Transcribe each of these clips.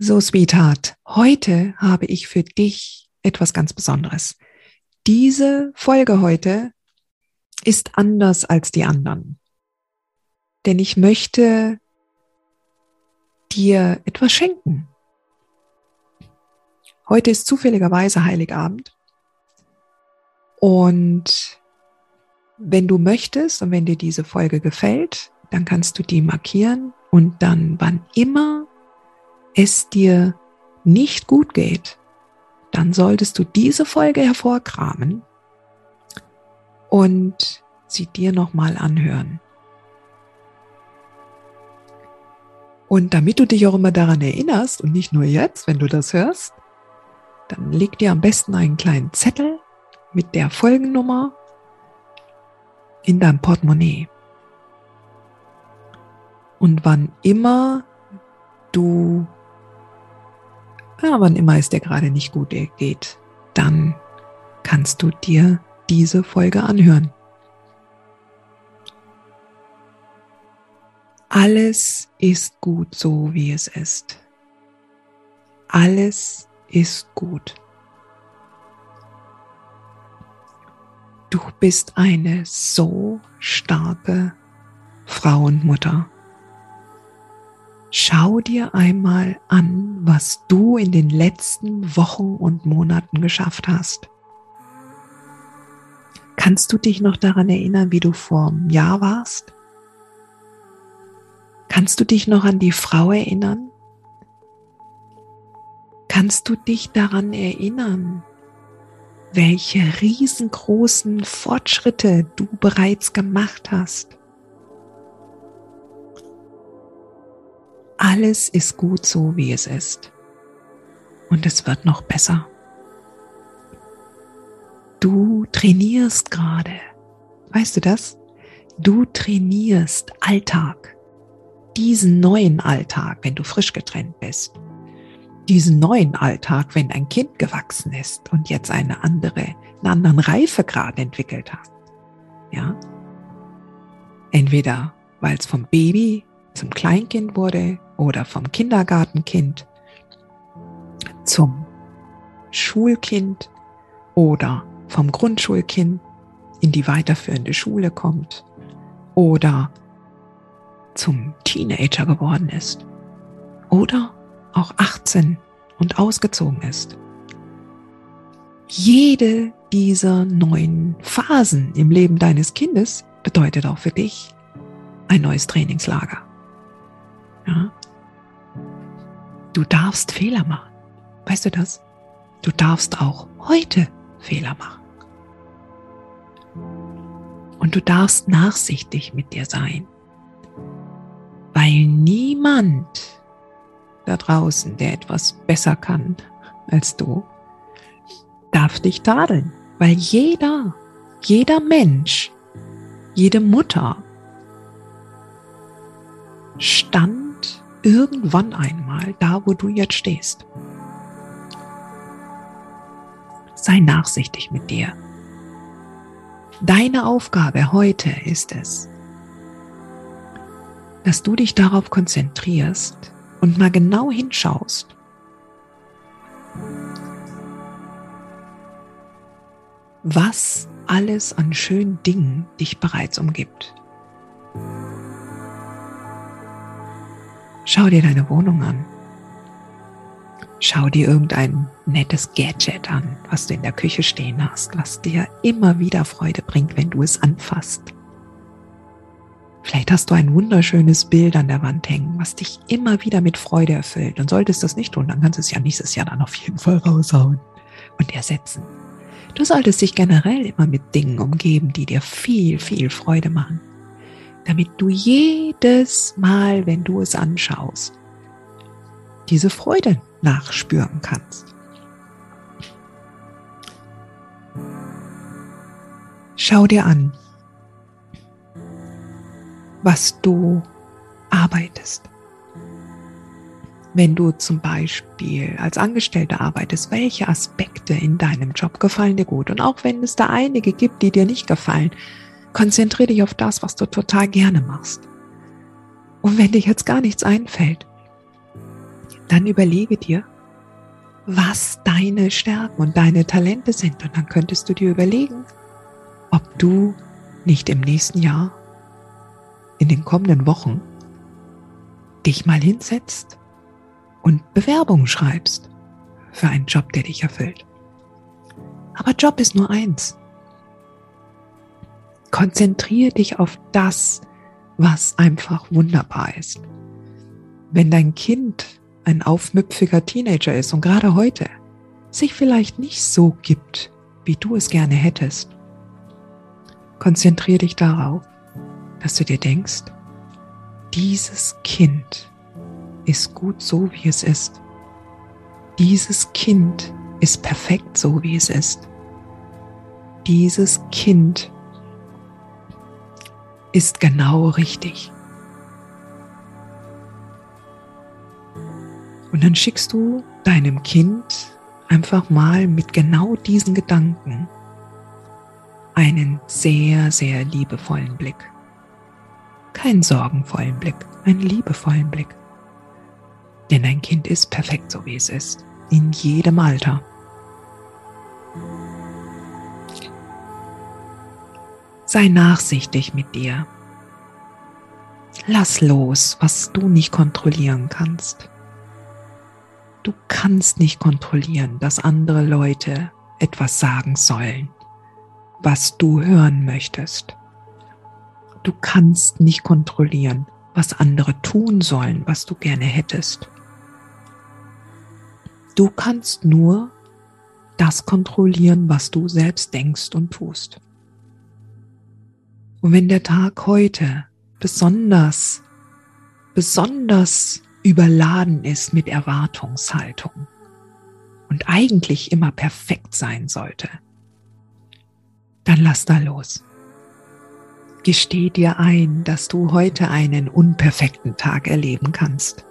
So, Sweetheart, heute habe ich für dich etwas ganz Besonderes. Diese Folge heute ist anders als die anderen. Denn ich möchte dir etwas schenken. Heute ist zufälligerweise Heiligabend. Und wenn du möchtest und wenn dir diese Folge gefällt, dann kannst du die markieren und dann, wann immer es dir nicht gut geht, dann solltest du diese Folge hervorkramen und sie dir nochmal anhören. Und damit du dich auch immer daran erinnerst und nicht nur jetzt, wenn du das hörst, dann leg dir am besten einen kleinen Zettel mit der Folgennummer in dein Portemonnaie. Und wann immer du ja, wann immer es dir gerade nicht gut geht, dann kannst du dir diese Folge anhören. Alles ist gut so, wie es ist. Alles ist gut. Du bist eine so starke Frau und Mutter. Schau dir einmal an, was du in den letzten Wochen und Monaten geschafft hast. Kannst du dich noch daran erinnern, wie du vor einem Jahr warst? Kannst du dich noch an die Frau erinnern? Kannst du dich daran erinnern, welche riesengroßen Fortschritte du bereits gemacht hast? Alles ist gut so, wie es ist. Und es wird noch besser. Du trainierst gerade. Weißt du das? Du trainierst Alltag. Diesen neuen Alltag, wenn du frisch getrennt bist. Diesen neuen Alltag, wenn ein Kind gewachsen ist und jetzt eine andere, einen anderen Reifegrad entwickelt hat. Ja? Entweder weil es vom Baby zum Kleinkind wurde oder vom Kindergartenkind zum Schulkind oder vom Grundschulkind in die weiterführende Schule kommt oder zum Teenager geworden ist oder auch 18 und ausgezogen ist. Jede dieser neuen Phasen im Leben deines Kindes bedeutet auch für dich ein neues Trainingslager. Ja? Du darfst Fehler machen. Weißt du das? Du darfst auch heute Fehler machen. Und du darfst nachsichtig mit dir sein. Weil niemand da draußen, der etwas besser kann als du, darf dich tadeln. Weil jeder, jeder Mensch, jede Mutter stand irgendwann einmal da, wo du jetzt stehst. Sei nachsichtig mit dir. Deine Aufgabe heute ist es, dass du dich darauf konzentrierst und mal genau hinschaust. Was alles an schönen Dingen dich bereits umgibt. Schau dir deine Wohnung an. Schau dir irgendein nettes Gadget an, was du in der Küche stehen hast, was dir immer wieder Freude bringt, wenn du es anfasst. Vielleicht hast du ein wunderschönes Bild an der Wand hängen, was dich immer wieder mit Freude erfüllt. Und solltest das nicht tun, dann kannst du es ja nächstes Jahr dann auf jeden Fall raushauen und ersetzen. Du solltest dich generell immer mit Dingen umgeben, die dir viel, viel Freude machen, damit du jedes Mal, wenn du es anschaust, diese Freude nachspüren kannst. Schau dir an, was du arbeitest. Wenn du zum Beispiel als Angestellter arbeitest, welche Aspekte in deinem Job gefallen dir gut? Und auch wenn es da einige gibt, die dir nicht gefallen, konzentriere dich auf das, was du total gerne machst. Und wenn dir jetzt gar nichts einfällt, dann überlege dir, was deine Stärken und deine Talente sind. Und dann könntest du dir überlegen, ob du nicht im nächsten Jahr, in den kommenden Wochen, dich mal hinsetzt und Bewerbungen schreibst für einen Job, der dich erfüllt. Aber Job ist nur eins. Konzentriere dich auf das, was einfach wunderbar ist. Wenn dein Kind ein aufmüpfiger Teenager ist und gerade heute sich vielleicht nicht so gibt, wie du es gerne hättest, konzentriere dich darauf, dass du dir denkst, dieses Kind ist gut so, wie es ist. Dieses Kind ist perfekt so, wie es ist. Dieses Kind ist genau richtig. Und dann schickst du deinem Kind einfach mal mit genau diesen Gedanken einen sehr, sehr liebevollen Blick. Keinen sorgenvollen Blick, einen liebevollen Blick. Denn dein Kind ist perfekt so, wie es ist, in jedem Alter. Sei nachsichtig mit dir. Lass los, was du nicht kontrollieren kannst. Du kannst nicht kontrollieren, dass andere Leute etwas sagen sollen, was du hören möchtest. Du kannst nicht kontrollieren, was andere tun sollen, was du gerne hättest. Du kannst nur das kontrollieren, was du selbst denkst und tust. Und wenn der Tag heute besonders, besonders überladen ist mit Erwartungshaltung und eigentlich immer perfekt sein sollte, dann lass da los. Gesteh dir ein, dass du heute einen unperfekten Tag erleben kannst.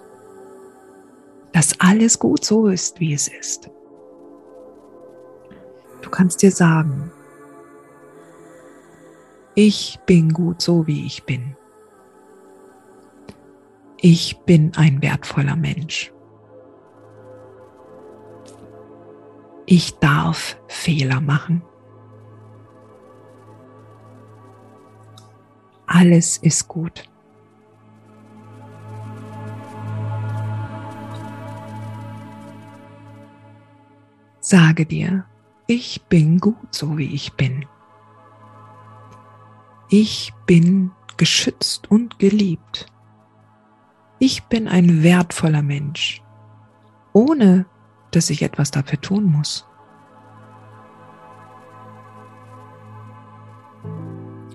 Dass alles gut so ist, wie es ist. Du kannst dir sagen, ich bin gut so, wie ich bin. Ich bin ein wertvoller Mensch. Ich darf Fehler machen. Alles ist gut. Sage dir, ich bin gut so wie ich bin. Ich bin geschützt und geliebt. Ich bin ein wertvoller Mensch, ohne dass ich etwas dafür tun muss.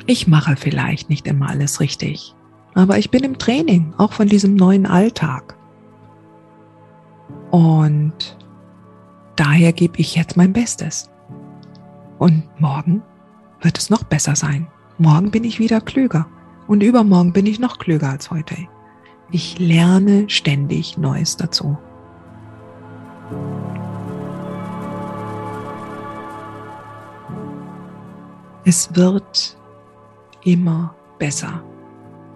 Ich mache vielleicht nicht immer alles richtig, aber ich bin im Training, auch von diesem neuen Alltag. Und daher gebe ich jetzt mein Bestes. Und morgen wird es noch besser sein. Morgen bin ich wieder klüger und übermorgen bin ich noch klüger als heute. Ich lerne ständig Neues dazu. Es wird immer besser.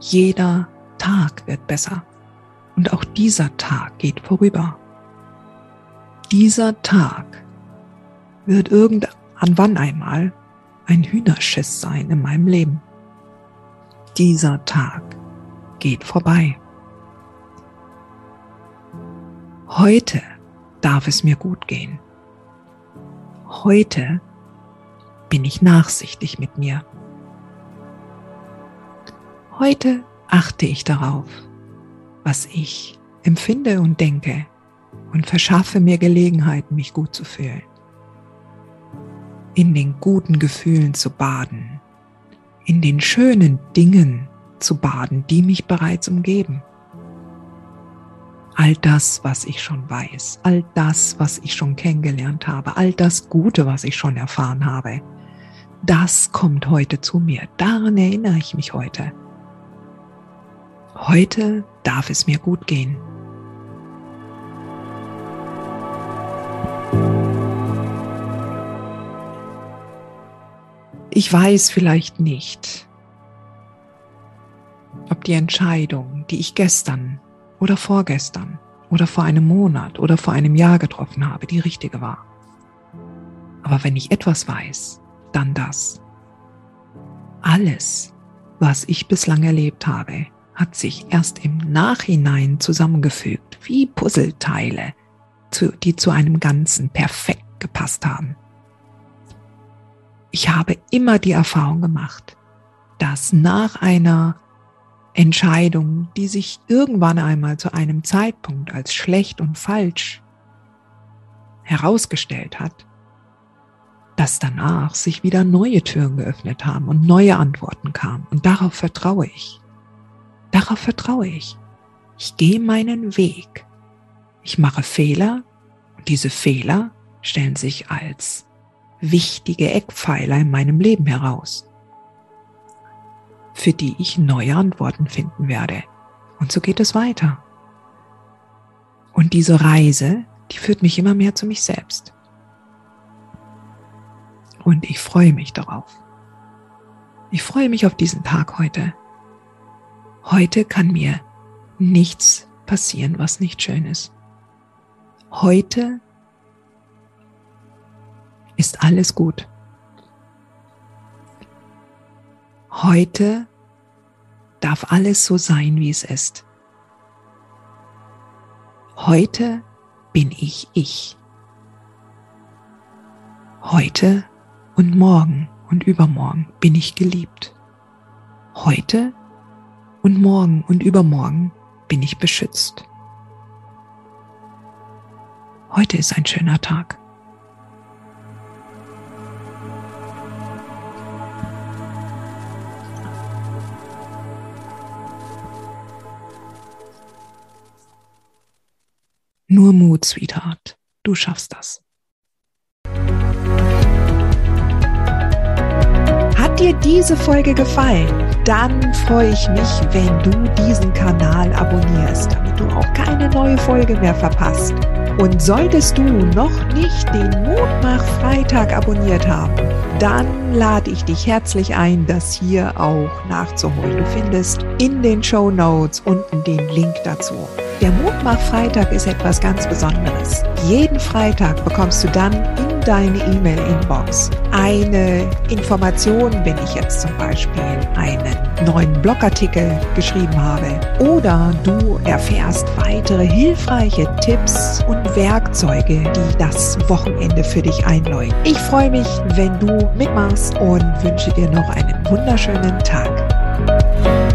Jeder Tag wird besser. Und auch dieser Tag geht vorüber. Dieser Tag wird irgendwann wann einmal ein Hühnerschiss sein in meinem Leben. Dieser Tag geht vorbei. Heute darf es mir gut gehen. Heute bin ich nachsichtig mit mir. Heute achte ich darauf, was ich empfinde und denke und verschaffe mir Gelegenheit, mich gut zu fühlen. In den guten Gefühlen zu baden, in den schönen Dingen zu baden, die mich bereits umgeben. All das, was ich schon weiß, all das, was ich schon kennengelernt habe, all das Gute, was ich schon erfahren habe, das kommt heute zu mir. Daran erinnere ich mich heute. Heute darf es mir gut gehen. Ich weiß vielleicht nicht, ob die Entscheidung, die ich gestern oder vorgestern oder vor einem Monat oder vor einem Jahr getroffen habe, die richtige war. Aber wenn ich etwas weiß, dann das. Alles, was ich bislang erlebt habe, hat sich erst im Nachhinein zusammengefügt, wie Puzzleteile, die zu einem Ganzen perfekt gepasst haben. Ich habe immer die Erfahrung gemacht, dass nach einer Entscheidung, die sich irgendwann einmal zu einem Zeitpunkt als schlecht und falsch herausgestellt hat, dass danach sich wieder neue Türen geöffnet haben und neue Antworten kamen. Und darauf vertraue ich. Darauf vertraue ich. Ich gehe meinen Weg. Ich mache Fehler und diese Fehler stellen sich als wichtige Eckpfeiler in meinem Leben heraus, für die ich neue Antworten finden werde. Und so geht es weiter. Und diese Reise, die führt mich immer mehr zu mich selbst. Und ich freue mich darauf. Ich freue mich auf diesen Tag heute. Heute kann mir nichts passieren, was nicht schön ist. Heute ist alles gut. Heute darf alles so sein, wie es ist. Heute bin ich ich. Heute und morgen und übermorgen bin ich geliebt. Heute und morgen und übermorgen bin ich beschützt. Heute ist ein schöner Tag. Nur Mut, Sweetheart. Du schaffst das. Hat dir diese Folge gefallen? Dann freue ich mich, wenn du diesen Kanal abonnierst, damit du auch keine neue Folge mehr verpasst. Und solltest du noch nicht den Mutmach Freitag abonniert haben, dann lade ich dich herzlich ein, das hier auch nachzuholen. Du findest in den Show Notes unten den Link dazu. Der Mutmach Freitag ist etwas ganz Besonderes. Jeden Freitag bekommst du dann in deine E-Mail-Inbox eine Information, wenn ich jetzt zum Beispiel einen neuen Blogartikel geschrieben habe. Oder du erfährst weitere hilfreiche Tipps und Werkzeuge, die das Wochenende für dich einläuten. Ich freue mich, wenn du mitmachst und wünsche dir noch einen wunderschönen Tag.